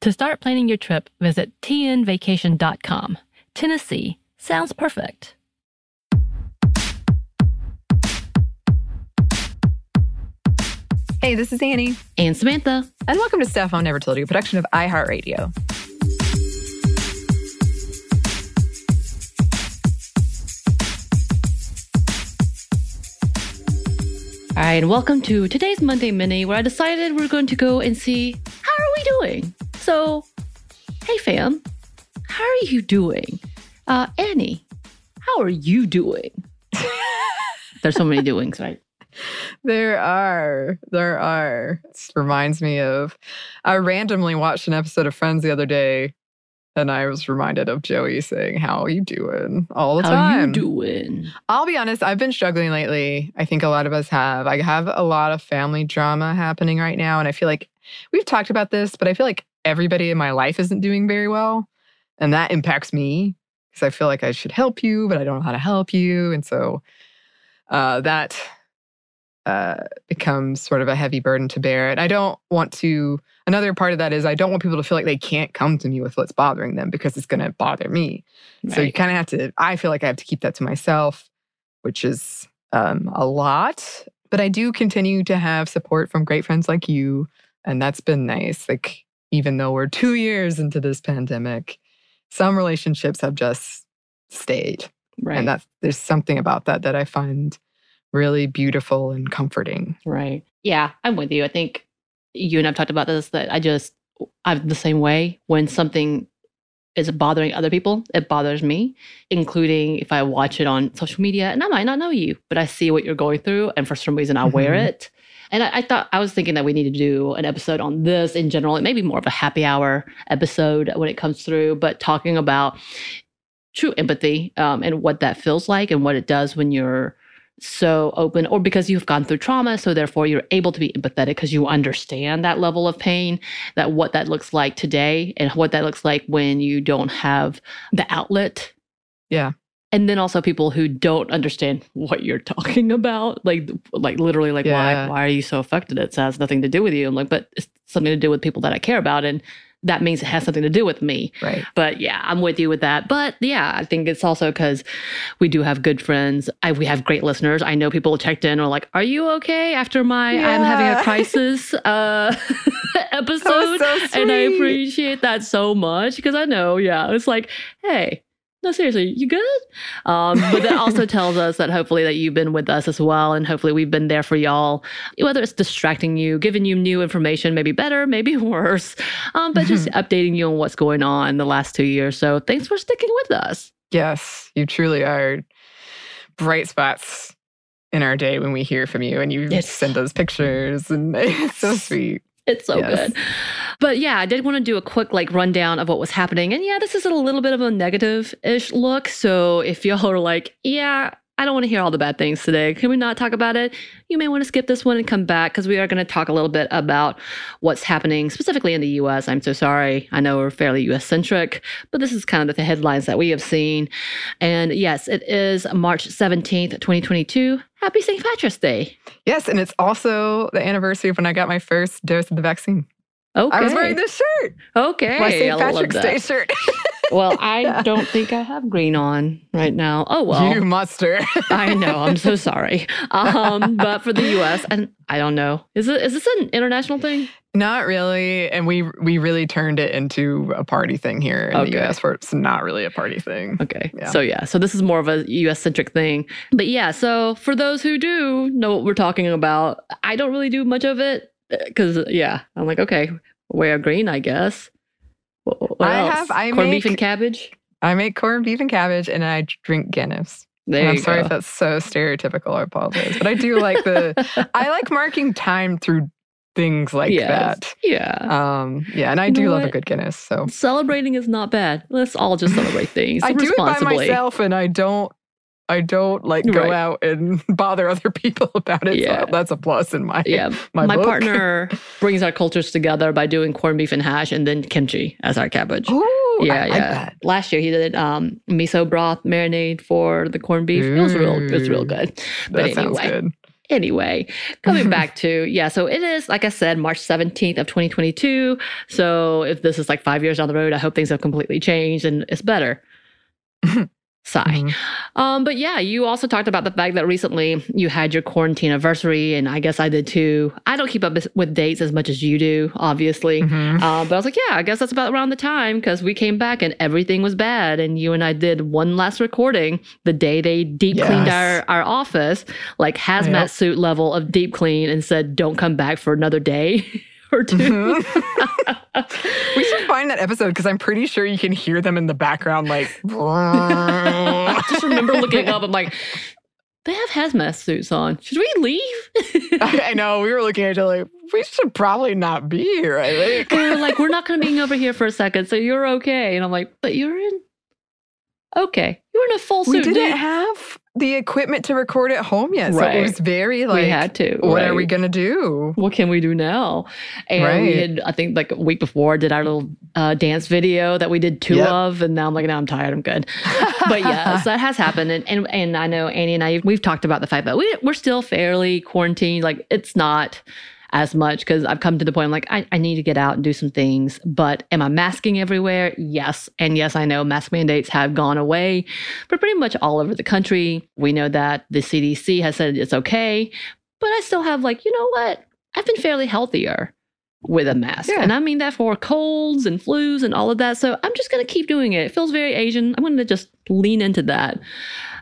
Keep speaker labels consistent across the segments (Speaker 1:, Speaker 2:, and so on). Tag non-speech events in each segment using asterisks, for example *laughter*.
Speaker 1: To start planning your trip, visit tnvacation.com. Tennessee sounds perfect.
Speaker 2: Hey, this is Annie,
Speaker 1: And Samantha.
Speaker 2: and welcome to Stuff Mom Never Told You, a production of iHeartRadio.
Speaker 1: All right, and welcome to today's Monday Mini, where I decided we're going to go and see how are we doing. So, hey fam, how are you doing? Uh, Annie, how are you doing? *laughs* There's so many doings, right?
Speaker 2: There are. There are. This reminds me of I randomly watched an episode of Friends the other day and I was reminded of Joey saying, How are you doing? all the time?
Speaker 1: how
Speaker 2: time.
Speaker 1: you doing?
Speaker 2: I'll be honest, I've been struggling lately. I think a lot of us have. I have a lot of family drama happening right now. And I feel like we've talked about this, but I feel like everybody in my life isn't doing very well. And that impacts me because I feel like I should help you, but I don't know how to help you. And so uh, that uh, becomes sort of a heavy burden to bear. And I don't want to, another part of that is I don't want people to feel like they can't come to me with what's bothering them because it's going to bother me. So you kind of have to, I feel like I have to keep that to myself, which is um, a lot. But I do continue to have support from great friends like you. And that's been nice. Like, even though we're two years into this pandemic, some relationships have just stayed.
Speaker 1: right.
Speaker 2: And that's, there's something about that that I find really beautiful and comforting.
Speaker 1: Right. Yeah, I'm with you. I think you and I've talked about this that I just I'm the same way when something is bothering other people, it bothers me, including if I watch it on social media and I might not know you, but I see what you're going through and for some reason I wear
Speaker 2: Mhm.
Speaker 1: it. And I, I thought I was thinking that we need to do an episode on this in general, it may be more of a happy hour episode when it comes through, but talking about true empathy um, and what that feels like and what it does when you're so open or because you've gone through trauma so therefore you're able to be empathetic because you understand that level of pain that what that looks like today and what that looks like when you don't have the outlet
Speaker 2: Yeah.
Speaker 1: And then also people who don't understand what you're talking about like like literally like
Speaker 2: Yeah.
Speaker 1: why why are you so affected it has nothing to do with you i'm like but it's something to do with people that i care about and that means it has something to do with me
Speaker 2: Right.
Speaker 1: but yeah, I'm with you with that. But yeah, I think it's also because we do have good friends. I, we have great listeners. I know people checked in or like, "Are you okay?" After my "I'm having a crisis" *laughs* uh, *laughs* episode,
Speaker 2: so
Speaker 1: and I appreciate that so much because I know, yeah, it's like, hey. No, seriously, you good? Um, but that also *laughs* tells us that hopefully that you've been with us as well, and hopefully we've been there for y'all. Whether it's distracting you, giving you new information, maybe better, maybe *laughs* worse, um, but just updating you on what's going on the last two years. So thanks for sticking with us.
Speaker 2: Yes, you truly are bright spots in our day when we hear from you and you
Speaker 1: Yes.
Speaker 2: send those pictures and *laughs* it's so sweet.
Speaker 1: It's so
Speaker 2: Yes.
Speaker 1: good. But yeah, I did want to do a quick like rundown of what was happening. And yeah, this is a little bit of a negative-ish look. So if y'all are like, yeah, I don't want to hear all the bad things today. Can we not talk about it? You may want to skip this one and come back because we are going to talk a little bit about what's happening specifically in the US. I'm so sorry. I know we're fairly US centric, but this is kind of the headlines that we have seen. And yes, it is March 17th, 2022. Happy St. Patrick's Day.
Speaker 2: Yes, and it's also the anniversary of when I got my first dose of the vaccine.
Speaker 1: Okay.
Speaker 2: I was wearing this shirt.
Speaker 1: Okay.
Speaker 2: My St. Patrick's. Day shirt. *laughs*
Speaker 1: well, I *laughs* don't think I have green on right now. Oh well.
Speaker 2: you muster. *laughs*
Speaker 1: I know. I'm so sorry. Um, but for the U.S. and I don't know. Is it is this an international thing?
Speaker 2: Not really, and we we really turned it into a party thing here in
Speaker 1: Okay.
Speaker 2: the U.S. Where it's not really a party thing.
Speaker 1: Okay.
Speaker 2: Yeah.
Speaker 1: So yeah. So this is more of a U.S. centric thing. But yeah. So for those who do know what we're talking about, I don't really do much of it because yeah, I'm like okay, wear green, I guess. What, what
Speaker 2: I
Speaker 1: else?
Speaker 2: have- I make
Speaker 1: corned beef and cabbage.
Speaker 2: I make corned beef and cabbage, and I drink Guinness. I'm
Speaker 1: you
Speaker 2: sorry if that's so stereotypical. I apologize, but I do like the. *laughs* I like marking time through things like
Speaker 1: Yes.
Speaker 2: that.
Speaker 1: Yeah.
Speaker 2: Um, yeah, and I
Speaker 1: You
Speaker 2: do love a good Guinness. So
Speaker 1: Celebrating is not bad. Let's all just celebrate things *laughs*
Speaker 2: I do it by myself, and I don't. I don't like go
Speaker 1: Right.
Speaker 2: out and *laughs* bother other people *laughs* about it.
Speaker 1: Yeah.
Speaker 2: So that's a plus in my
Speaker 1: Yeah,
Speaker 2: my,
Speaker 1: my, partner *laughs* brings our cultures together by doing corned beef and hash and then kimchi as our cabbage.
Speaker 2: Ooh,
Speaker 1: yeah,
Speaker 2: I
Speaker 1: yeah. Last year he did um, miso broth marinade for the corned beef. It was real, it was real good. But
Speaker 2: That sounds
Speaker 1: anyway,
Speaker 2: good.
Speaker 1: anyway, coming back to yeah, so it is like I said, March seventeenth of twenty twenty two. So if this is like five years down the road, I hope things have completely changed and it's better. Sigh.
Speaker 2: Mhm.
Speaker 1: Um, but yeah, you also talked about the fact that recently you had your quarantine anniversary, and I guess I did too. I don't keep up with- dates as much as you do, obviously.
Speaker 2: Mhm.
Speaker 1: Um, but I was like, yeah, I guess that's about around the time because we came back and everything was bad. And you and I did one last recording the day they deep cleaned
Speaker 2: Yes.
Speaker 1: our, our office, like hazmat
Speaker 2: Yep.
Speaker 1: suit level of deep clean, and said, don't come back for another day *laughs* *laughs* or 2
Speaker 2: Mhm. we should find that episode because I'm pretty sure you can hear them in the background, like. *laughs*
Speaker 1: I just remember looking up, I'm like, they have hazmat suits on. Should we leave? *laughs*
Speaker 2: I, know we were looking at each other like we should probably not be here. I think.
Speaker 1: they were like, we're not going to be over here for a second, so you're okay. And I'm like, but you're in. Okay, you're in a full suit.
Speaker 2: we didn't
Speaker 1: dude.
Speaker 2: have the equipment to record at home yet, so it was very like.
Speaker 1: we had to.
Speaker 2: what are we gonna do?
Speaker 1: What can we do now? And we had, I think, like a week before, did our little uh, dance video that we did two
Speaker 2: Yep.
Speaker 1: of, and now I'm like, now I'm tired, I'm good. *laughs* but yes, that has happened, and, and and I know Annie and I we've talked about the fact that we we're still fairly quarantined. Like it's not as much because I've come to the point I'm like I, I need to get out and do some things. But am I masking everywhere? Yes, and yes, I know mask mandates have gone away, but pretty much all over the country. We know that the CDC has said it's okay, but I still have like you know what I've been fairly healthier with a mask.
Speaker 2: Yeah.
Speaker 1: And I mean that for colds and flus and all of that. So I'm just going to keep doing it. It feels very Asian. I'm going to just lean into that.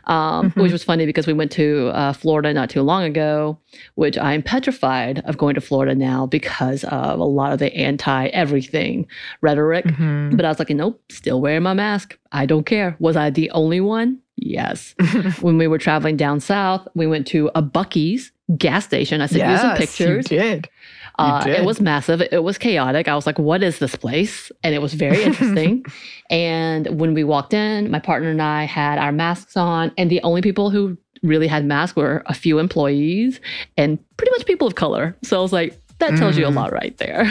Speaker 1: Um,
Speaker 2: Mhm.
Speaker 1: Which was funny because we went to uh, Florida not too long ago, which I'm petrified of going to Florida now because of a lot of the anti everything rhetoric.
Speaker 2: Mhm.
Speaker 1: But I was like, nope, still wearing my mask. I don't care. Was I the only one? Yes. *laughs* when we were traveling down south, we went to a Buc-ee's gas station. I sent you some
Speaker 2: Yes,
Speaker 1: pictures.
Speaker 2: You did. You
Speaker 1: Uh, it was massive. It was chaotic. I was like, what is this place? And it was very interesting. *laughs* and when we walked in, my partner and I had our masks on, and the only people who really had masks were a few employees and pretty much people of color. So I was like, that tells you a
Speaker 2: Mm.
Speaker 1: lot right there.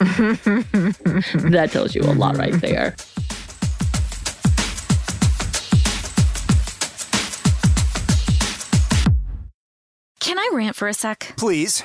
Speaker 1: *laughs* that tells you a lot right there.
Speaker 3: Can I rant for a sec?
Speaker 4: Please.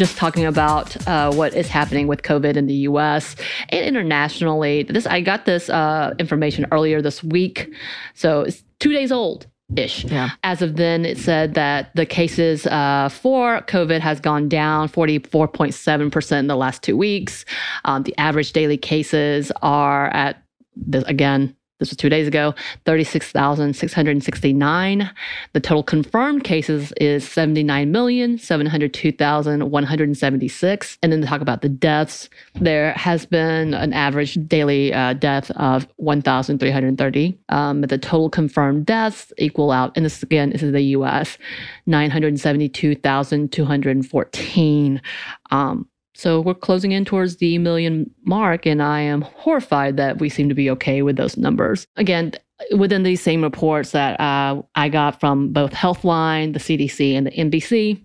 Speaker 1: Just talking about uh, what is happening with COVID in the U.S. and internationally. This I got this uh, information earlier this week, so it's two days old. Ish.
Speaker 2: Yeah.
Speaker 1: As of then, it said that the cases uh, for COVID has gone down 44.7% in the last two weeks. Um, the average daily cases are at, again, this was two days ago, 36,669. The total confirmed cases is 79,702,176. And then to talk about the deaths, there has been an average daily uh, death of 1,330. Um, the total confirmed deaths equal out, and this again, this is the US, 972,214. Um, so we're closing in towards the million mark, and I am horrified that we seem to be okay with those numbers. Again, within these same reports that uh, I got from both Healthline, the CDC, and the NBC,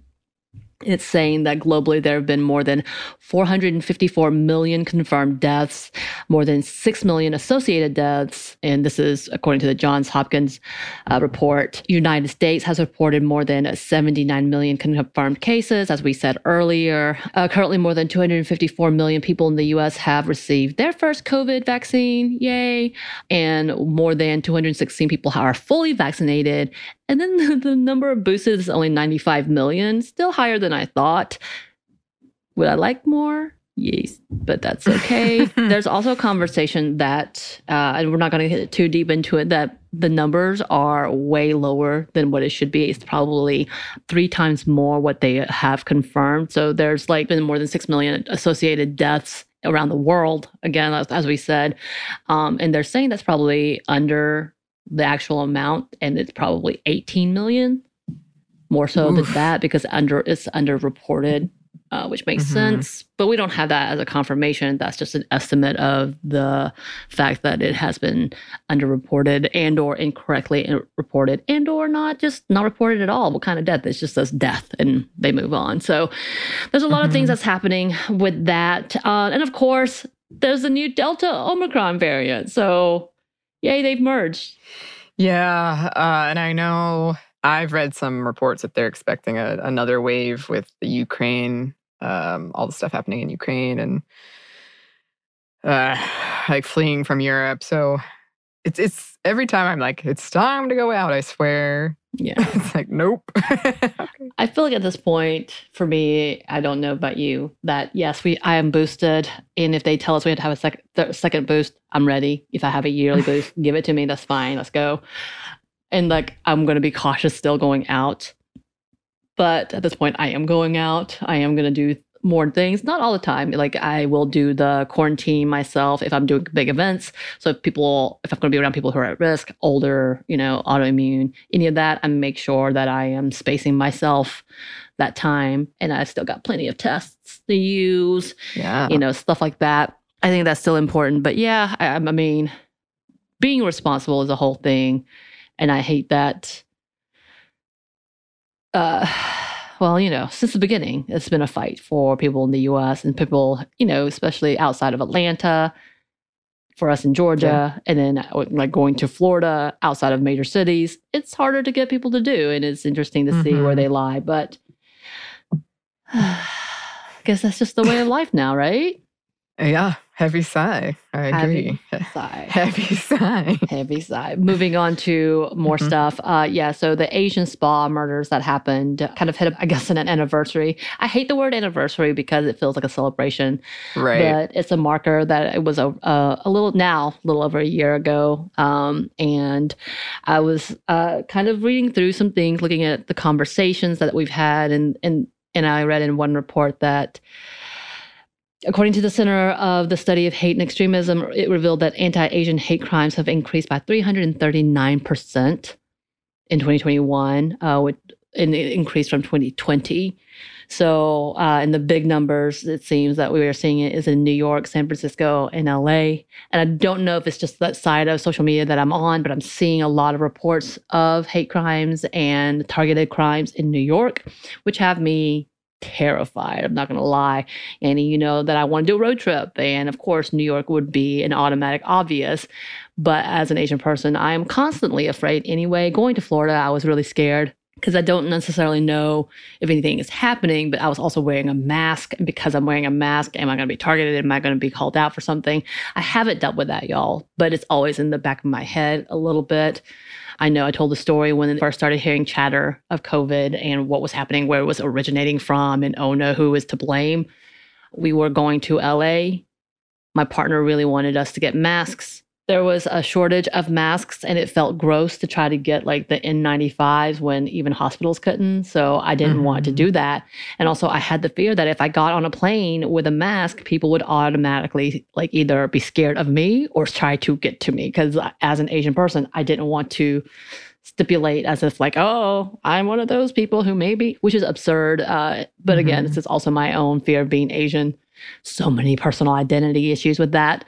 Speaker 1: it's saying that globally there have been more than 454 million confirmed deaths, more than 6 million associated deaths. And this is according to the Johns Hopkins uh, report. United States has reported more than 79 million confirmed cases, as we said earlier. Uh, currently, more than 254 million people in the U.S. have received their first COVID vaccine. Yay. And more than 216 people are fully vaccinated. And then *laughs* the, the number of boosted is only 95 million, still higher than I thought. Would I like more? Yes, but that's okay. *laughs* There's also a conversation that, uh, and we're not going to get too deep into it, that the numbers are way lower than what it should be. It's probably three times more what they have confirmed. So there's like been more than 6 million associated deaths around the world, again, as, as we said. Um, and they're saying that's probably under the actual amount, and it's probably 18 million more so
Speaker 2: Oof.
Speaker 1: than that because under it's underreported, uh, which makes
Speaker 2: Mhm.
Speaker 1: sense. But we don't have that as a confirmation. That's just an estimate of the fact that it has been underreported and or incorrectly reported and or not just not reported at all. What kind of death? It's just says death and they move on. So there's a lot of things
Speaker 2: Mhm.
Speaker 1: that's happening with that. Uh, and of course, there's the new Delta Omicron variant. So yay, they've merged.
Speaker 2: Yeah, uh, and I know I've read some reports that they're expecting a, another wave with the Ukraine, um, all the stuff happening in Ukraine, and uh, like fleeing from Europe. So it's it's every time I'm like, it's time to go out. I swear.
Speaker 1: Yeah. *laughs*
Speaker 2: it's like nope. *laughs*
Speaker 1: I feel like at this point, for me, I don't know about you, that yes, we I am boosted, and if they tell us we have to have a second th- second boost, I'm ready. If I have a yearly *laughs* boost, give it to me. That's fine. Let's go. And like I'm going to be cautious still going out, but at this point, I am going out. I am going to do more things, not all the time. Like I will do the quarantine myself if I'm doing big events. So if people, if I'm going to be around people who are at risk, older, you know, autoimmune, any of that, I make sure that I am spacing myself that time. And I've still got plenty of tests to use,
Speaker 2: yeah.
Speaker 1: you know, stuff like that. I think that's still important. But yeah, I, I mean, being responsible is a whole thing. And I hate that. Uh, well, you know, since the beginning, it's been a fight for people in the US and people, you know, especially outside of Atlanta, for us in Georgia, and then uh, like going to Florida outside of major cities. It's harder to get people to do. And it's interesting to see where they lie. But *sighs* I guess that's just the way of life now, right?
Speaker 2: Yeah, heavy sigh. I agree.
Speaker 1: Heavy sigh. *laughs*
Speaker 2: Heavy sigh.
Speaker 1: Heavy sigh. Moving on to more
Speaker 2: Mhm.
Speaker 1: stuff. Uh, yeah, so the Asian spa murders that happened kind of hit, I guess, in an anniversary. I hate the word anniversary because it feels like a celebration,
Speaker 2: Right.
Speaker 1: but it's a marker that it was a, a, a little now, a little over a year ago. Um, and I was uh, kind of reading through some things, looking at the conversations that we've had, and and and I read in one report that According to the Center of the Study of Hate and Extremism, it revealed that anti Asian hate crimes have increased by 339% in 2021, uh, with an increase from 2020. So, uh, in the big numbers, it seems that we are seeing it is in New York, San Francisco, and LA. And I don't know if it's just that side of social media that I'm on, but I'm seeing a lot of reports of hate crimes and targeted crimes in New York, which have me terrified. I'm not going to lie. And you know that I want to do a road trip. And of course, New York would be an automatic obvious. But as an Asian person, I am constantly afraid anyway. Going to Florida, I was really scared because I don't necessarily know if anything is happening, but I was also wearing a mask. And because I'm wearing a mask, am I going to be targeted? Am I going to be called out for something? I haven't dealt with that, y'all, but it's always in the back of my head a little bit. I know I told the story when I first started hearing chatter of COVID and what was happening, where it was originating from, and oh no, who is to blame. We were going to LA. My partner really wanted us to get masks. There was a shortage of masks, and it felt gross to try to get like the N95s when even hospitals couldn't. So I didn't want to
Speaker 2: Mhm.
Speaker 1: do that. And also, I had the fear that if I got on a plane with a mask, people would automatically like either be scared of me or try to get to me. Because as an Asian person, I didn't want to stipulate as if like, oh, I'm one of those people who maybe, which is absurd. Uh, but again,
Speaker 2: Mhm.
Speaker 1: this is also my own fear of being Asian. So many personal identity issues with that.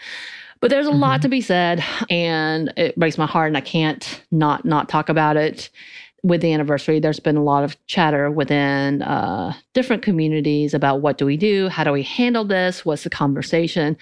Speaker 1: But there's a lot
Speaker 2: Mhm.
Speaker 1: to be said, and it breaks my heart, and I can't not not talk about it. With the anniversary, there's been a lot of chatter within uh, different communities about what do we do, how do we handle this, what's the conversation,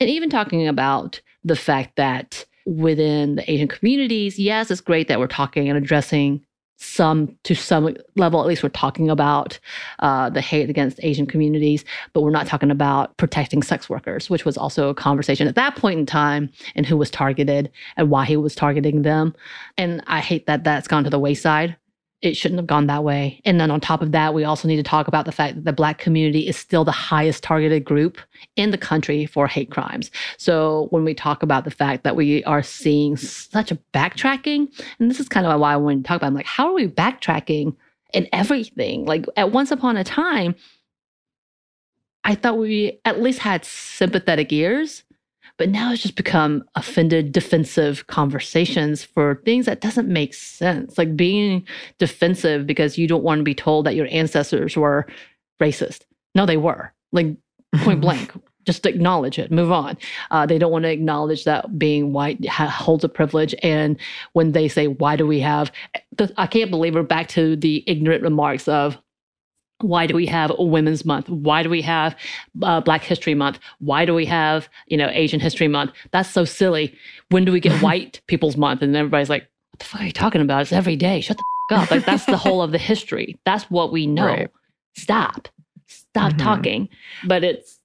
Speaker 1: and even talking about the fact that within the Asian communities, yes, it's great that we're talking and addressing some to some level, at least we're talking about uh, the hate against Asian communities, but we're not talking about protecting sex workers, which was also a conversation at that point in time and who was targeted and why he was targeting them. And I hate that that's gone to the wayside. It shouldn't have gone that way. And then on top of that, we also need to talk about the fact that the Black community is still the highest targeted group in the country for hate crimes. So when we talk about the fact that we are seeing such a backtracking, and this is kind of why I wanted to talk about, I'm like, how are we backtracking in everything? Like at once upon a time, I thought we at least had sympathetic ears, but now it's just become offended, defensive conversations for things that doesn't make sense. Like being defensive because you don't want to be told that your ancestors were racist. No, they were. Like point *laughs* blank. Just acknowledge it, move on. Uh, they don't want to acknowledge that being white ha- holds a privilege. And when they say, why do we have, I can't believe we're back to the ignorant remarks of, why do we have women's month? Why do we have uh, black history month? Why do we have you know asian history month? That's so silly. When do we get *laughs* white people's month? And everybody's like what the fuck are you talking about? It's every day. Shut the fuck up. Like that's the *laughs* whole of the history. That's what we know.
Speaker 2: Right.
Speaker 1: stop. Stop
Speaker 2: Mhm.
Speaker 1: talking. But it's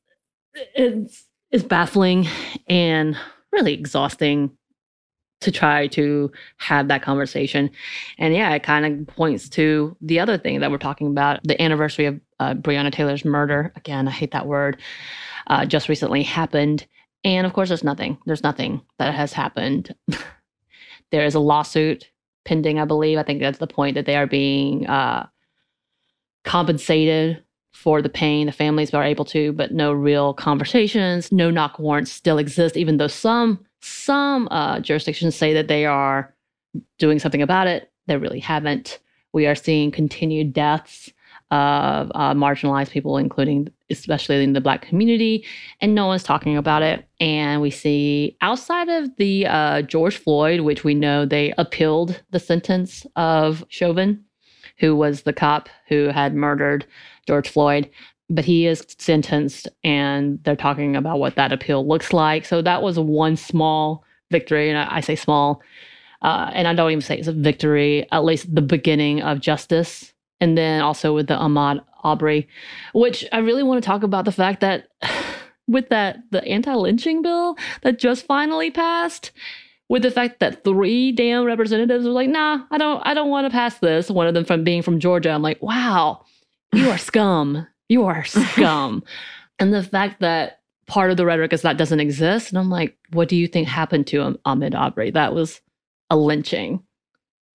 Speaker 1: it's it's baffling and really exhausting to try to have that conversation. And yeah it kind of points to the other thing that we're talking about the anniversary of uh, breonna taylor's murder. Again i hate that word. Uh, just recently happened. And of course there's nothing. There's nothing that has happened. *laughs* There is a lawsuit pending i believe. I think that's the point that they are being uh, compensated for the pain. The families are able to but no real conversations no knock warrants still exist even though some some uh, jurisdictions say that they are doing something about it. They really haven't. We are seeing continued deaths of uh, marginalized people including especially in the black community and no one's talking about it. And we see outside of the uh, george floyd which we know they appealed the sentence of chauvin who was the cop who had murdered George Floyd, but he is sentenced and they're talking about what that appeal looks like. So that was one small victory. And I, I say small, uh, and I don't even say it's a victory, at least the beginning of justice. And then also with the Ahmaud Arbery, which I really want to talk about the fact that *sighs* with that the anti-lynching bill that just finally passed with the fact that three damn representatives were like, nah, I don't I don't want to pass this. One of them from being from Georgia. I'm like, wow, you are *laughs* scum. You are *laughs* scum. and the fact that part of the rhetoric is that doesn't exist. And I'm like, what do you think happened to Ahmaud Arbery? That was a lynching.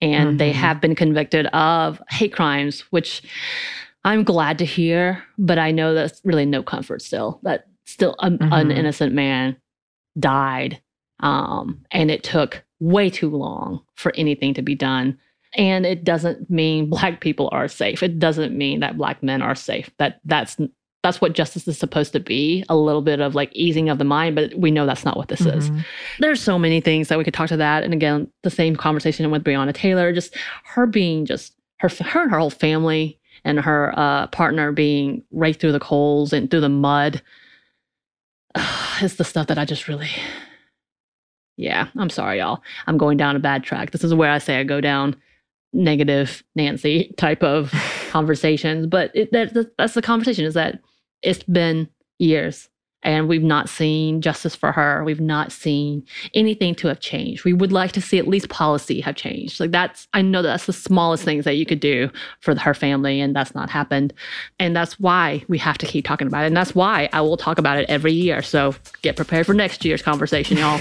Speaker 1: And mm-hmm. they have been convicted of hate crimes, which I'm glad to hear, but I know that's really no comfort still. That still mm-hmm. an innocent man died. Um, and it took way too long for anything to be done. And it doesn't mean black people are safe. It doesn't mean that black men are safe. That that's that's what justice is supposed to be a little bit of like easing of the mind but we know that's not what this mm-hmm. is there's so many things that we could talk to that and again the same conversation with breonna taylor just her being just her her and her whole family and her uh, partner being right through the coals and through the mud *sighs* is the stuff that i just really yeah i'm sorry y'all i'm going down a bad track this is where i say i go down negative nancy type of *laughs* conversations but it, that, that's the conversation is that it's been years and we've not seen justice for her. We've not seen anything to have changed. We would like to see at least policy have changed. Like that's, I know that's the smallest things that you could do for her family, and that's not happened. And that's why we have to keep talking about it. And that's why I will talk about it every year. So get prepared for next year's conversation, y'all.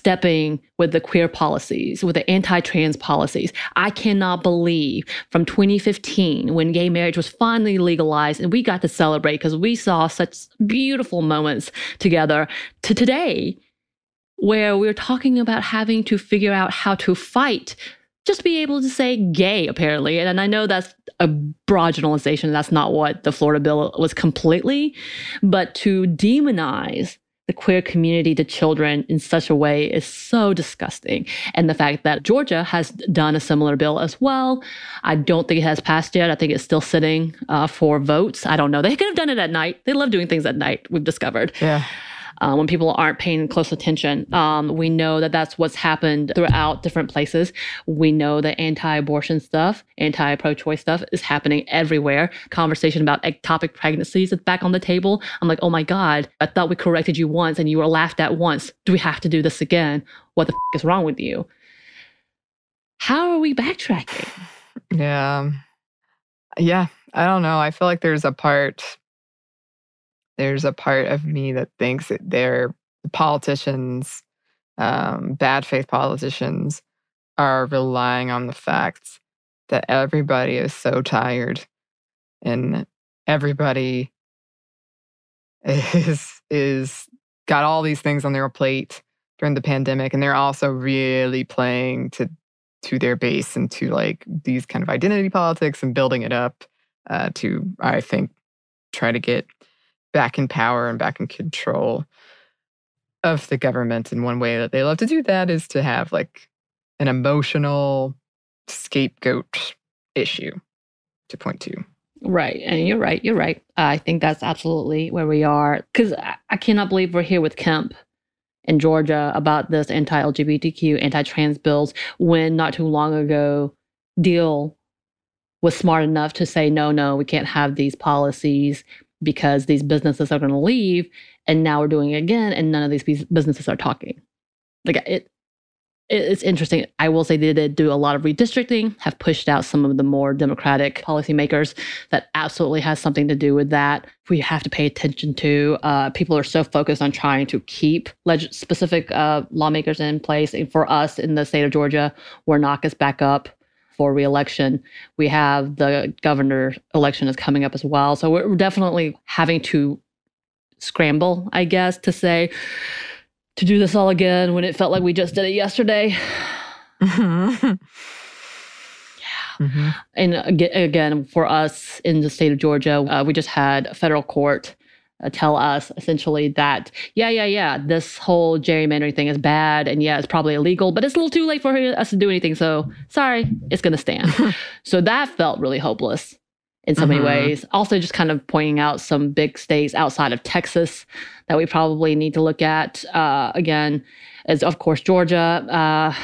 Speaker 1: stepping with the queer policies, with the anti trans policies. I cannot believe from 2015 when gay marriage was finally legalized and we got to celebrate because we saw such beautiful moments together to today where we're talking about having to figure out how to fight just be able to say gay apparently and i know that's a broad generalization that's not what the florida bill was completely but to demonize the queer community to children in such a way is so disgusting. And the fact that Georgia has done a similar bill as well, I don't think it has passed yet. I think it's still sitting uh, for votes. I don't know. They could have done it at night. They love doing things at night, we've discovered.
Speaker 2: Yeah
Speaker 1: uh, when people aren't paying close attention. Um, we know that that's what's happened throughout different places. We know that anti-abortion stuff, anti-pro-choice stuff is happening everywhere. Conversation about ectopic pregnancies is back on the table. I'm like, oh my god, I thought we corrected you once and you were laughed at once. Do we have to do this again? What the f- is wrong with you? How are we backtracking? *sighs*
Speaker 2: Yeah. Yeah. I don't know. I feel like there's a part there's a part of me that thinks that they're politicians, um, bad faith politicians, are relying on the fact that everybody is so tired and everybody is is got all these things on their plate during the pandemic and they're also really playing to to their base and to like these kind of identity politics and building it up uh, to i think try to get back in power and back in control of the government and one way that they love to do that is to have like an emotional scapegoat issue to point to
Speaker 1: Right. And you're right. You're right. I think that's absolutely where we are. Because I, cannot believe we're here with Kemp in Georgia about this anti LGBTQ, anti trans bills when not too long ago, Deal was smart enough to say, no, no, we can't have these policies because these businesses are going to leave. And now we're doing it again, and none of these businesses are talking. Like it, it's interesting. I will say they did do a lot of redistricting, have pushed out some of the more democratic policymakers. That absolutely has something to do with that. We have to pay attention to. Uh, people are so focused on trying to keep leg- specific uh, lawmakers in place. And for us in the state of Georgia, Warnock is back up for reelection. We have the governor election is coming up as well. So we're definitely having to scramble, I guess, to say to do this all again when it felt like we just did it yesterday. *sighs* Mm-hmm. *laughs* yeah. Mm-hmm. And again, for us in the state of Georgia, uh, we just had a federal court tell us essentially that, yeah, yeah, yeah, this whole gerrymandering thing is bad. And yeah, it's probably illegal, but it's a little too late for us to do anything. So sorry, it's going to stand. *laughs* so that felt really hopeless in so mm-hmm. many ways. Also, just kind of pointing out some big states outside of Texas that we probably need to look at. Uh, again, is of course Georgia uh,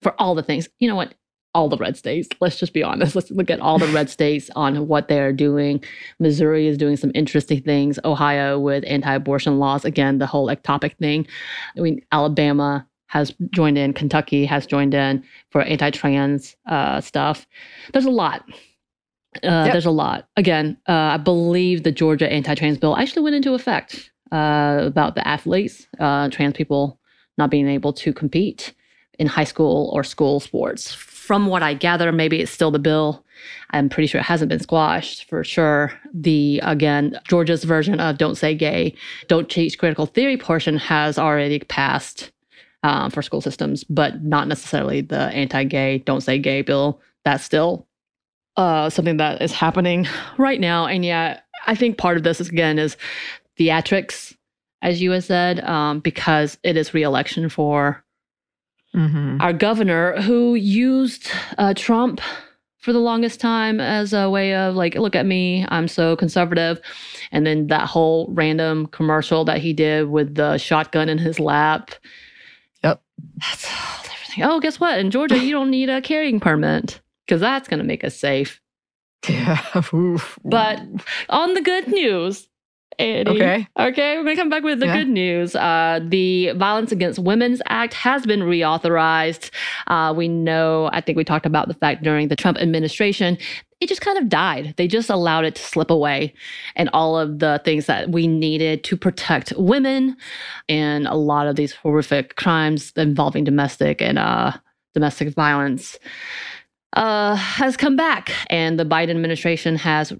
Speaker 1: for all the things. You know what? All the red states. Let's just be honest. Let's look at all the red states on what they are doing. Missouri is doing some interesting things. Ohio with anti-abortion laws. Again, the whole ectopic thing. I mean, Alabama has joined in. Kentucky has joined in for anti-trans uh, stuff. There's a lot. Uh, yep. There's a lot. Again, uh, I believe the Georgia anti-trans bill actually went into effect uh, about the athletes, uh, trans people not being able to compete in high school or school sports. From what I gather, maybe it's still the bill. I'm pretty sure it hasn't been squashed for sure. The again, Georgia's version of "Don't Say Gay, Don't Teach Critical Theory" portion has already passed um, for school systems, but not necessarily the anti-gay "Don't Say Gay" bill. That's still uh, something that is happening *laughs* right now. And yeah, I think part of this is, again is theatrics, as you had said, um, because it is reelection for mm-hmm. our governor who used uh, Trump for the longest time as a way of like, look at me, I'm so conservative. And then that whole random commercial that he did with the shotgun in his lap.
Speaker 2: Yep.
Speaker 1: That's everything. Oh, guess what? In Georgia, you don't need a carrying permit because that's going to make us safe. *laughs*
Speaker 2: Yeah.
Speaker 1: but on the good news, Annie.
Speaker 2: Okay.
Speaker 1: Okay, we're going to come back with the yeah. good news. Uh, the Violence Against Women's Act has been reauthorized. Uh, we know, I think we talked about the fact during the Trump administration, it just kind of died. They just allowed it to slip away. And all of the things that we needed to protect women and a lot of these horrific crimes involving domestic and uh, domestic violence uh, has come back, and the Biden administration has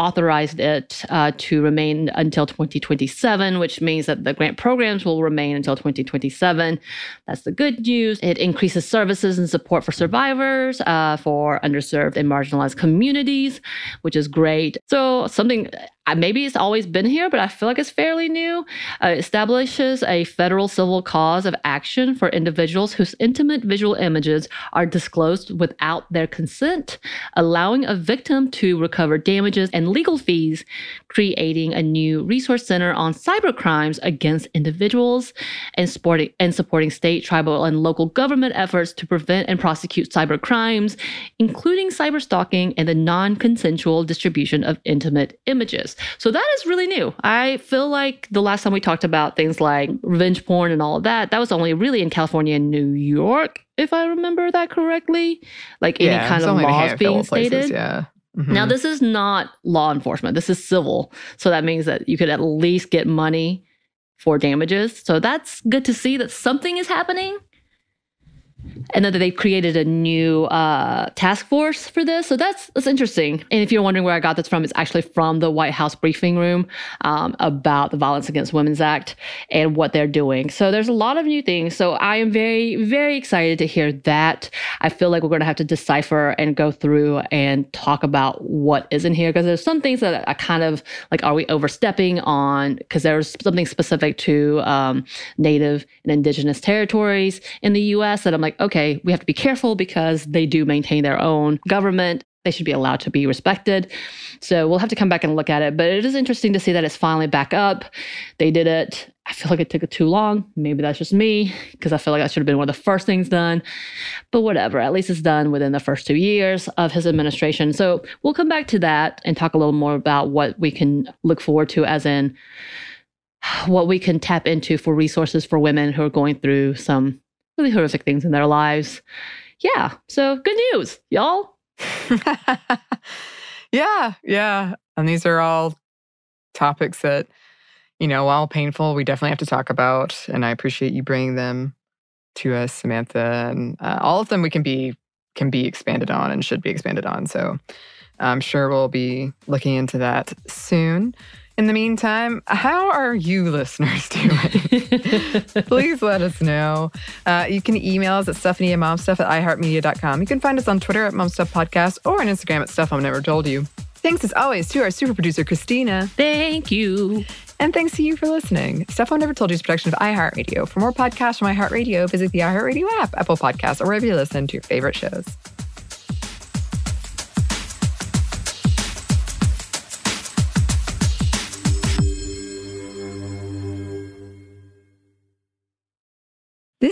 Speaker 1: reauthorized it uh, to remain until 2027, which means that the grant programs will remain until 2027. That's the good news. It increases services and support for survivors, uh, for underserved and marginalized communities, which is great. So, something maybe it's always been here, but I feel like it's fairly new. Uh, establishes a federal civil cause of action for individuals whose intimate visual images are disclosed without their consent, allowing a victim to recover damages and legal fees, creating a new resource center on cybercrimes against individuals, and, sporting, and supporting state, tribal, and local government efforts to prevent and prosecute cyber crimes, including cyber stalking and the non consensual distribution of intimate images. So that is really new. I feel like the last time we talked about things like revenge porn and all of that, that was only really in California and New York, if I remember that correctly. Like any kind of laws being stated.
Speaker 2: yeah. Mhm.
Speaker 1: Now, this is not law enforcement, this is civil. So that means that you could at least get money for damages. So that's good to see that something is happening. And then they've created a new uh, task force for this. So that's that's interesting. And if you're wondering where I got this from, it's actually from the White House briefing room um, about the Violence Against Women's Act and what they're doing. So there's a lot of new things. So I am very, very excited to hear that. I feel like we're going to have to decipher and go through and talk about what is in here because there's some things that I kind of like, are we overstepping on? Because there's something specific to um, Native and Indigenous territories in the US that I'm like, okay, we have to be careful because they do maintain their own government. They should be allowed to be respected. So we'll have to come back and look at it. But it is interesting to see that it's finally back up. They did it. I feel like it took it too long. Maybe that's just me because I feel like that should have been one of the first things done. But whatever, at least it's done within the first two years of his administration. So we'll come back to that and talk a little more about what we can look forward to, as in what we can tap into for resources for women who are going through some really horrific things in their lives. Yeah. So good news, y'all. *laughs*
Speaker 2: yeah, yeah. And these are all topics that, you know, while painful, we definitely have to talk about. And I appreciate you bringing them to us, Samantha. And uh, all of them we can be can be expanded on and should be expanded on. So I'm sure we'll be looking into that soon. In the meantime, how are you listeners *laughs* doing? *laughs* Please let us know. Uh, you can email us at stuffmediamomstuff at iHeartMedia.com. You can find us on Twitter at Momstuff Podcast or on Instagram at Stuff Mom Never Told You. Thanks as always to our super producer, Christina.
Speaker 1: Thank you.
Speaker 2: And thanks to you for listening. Stuff Mom Never Told You is a production of iHeartRadio. For more podcasts from iHeartRadio, visit the iHeartRadio app, Apple Podcasts, or wherever you listen to your favorite shows.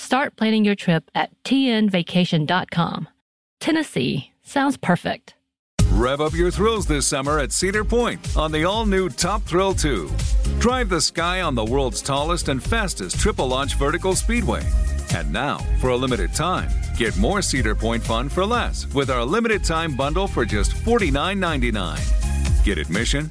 Speaker 5: Start planning your trip at tnvacation.com. Tennessee sounds perfect.
Speaker 6: Rev up your thrills this summer at Cedar Point on the all new Top Thrill 2. Drive the sky on the world's tallest and fastest triple launch vertical speedway. And now, for a limited time, get more Cedar Point fun for less with our limited time bundle for just $49.99. Get admission,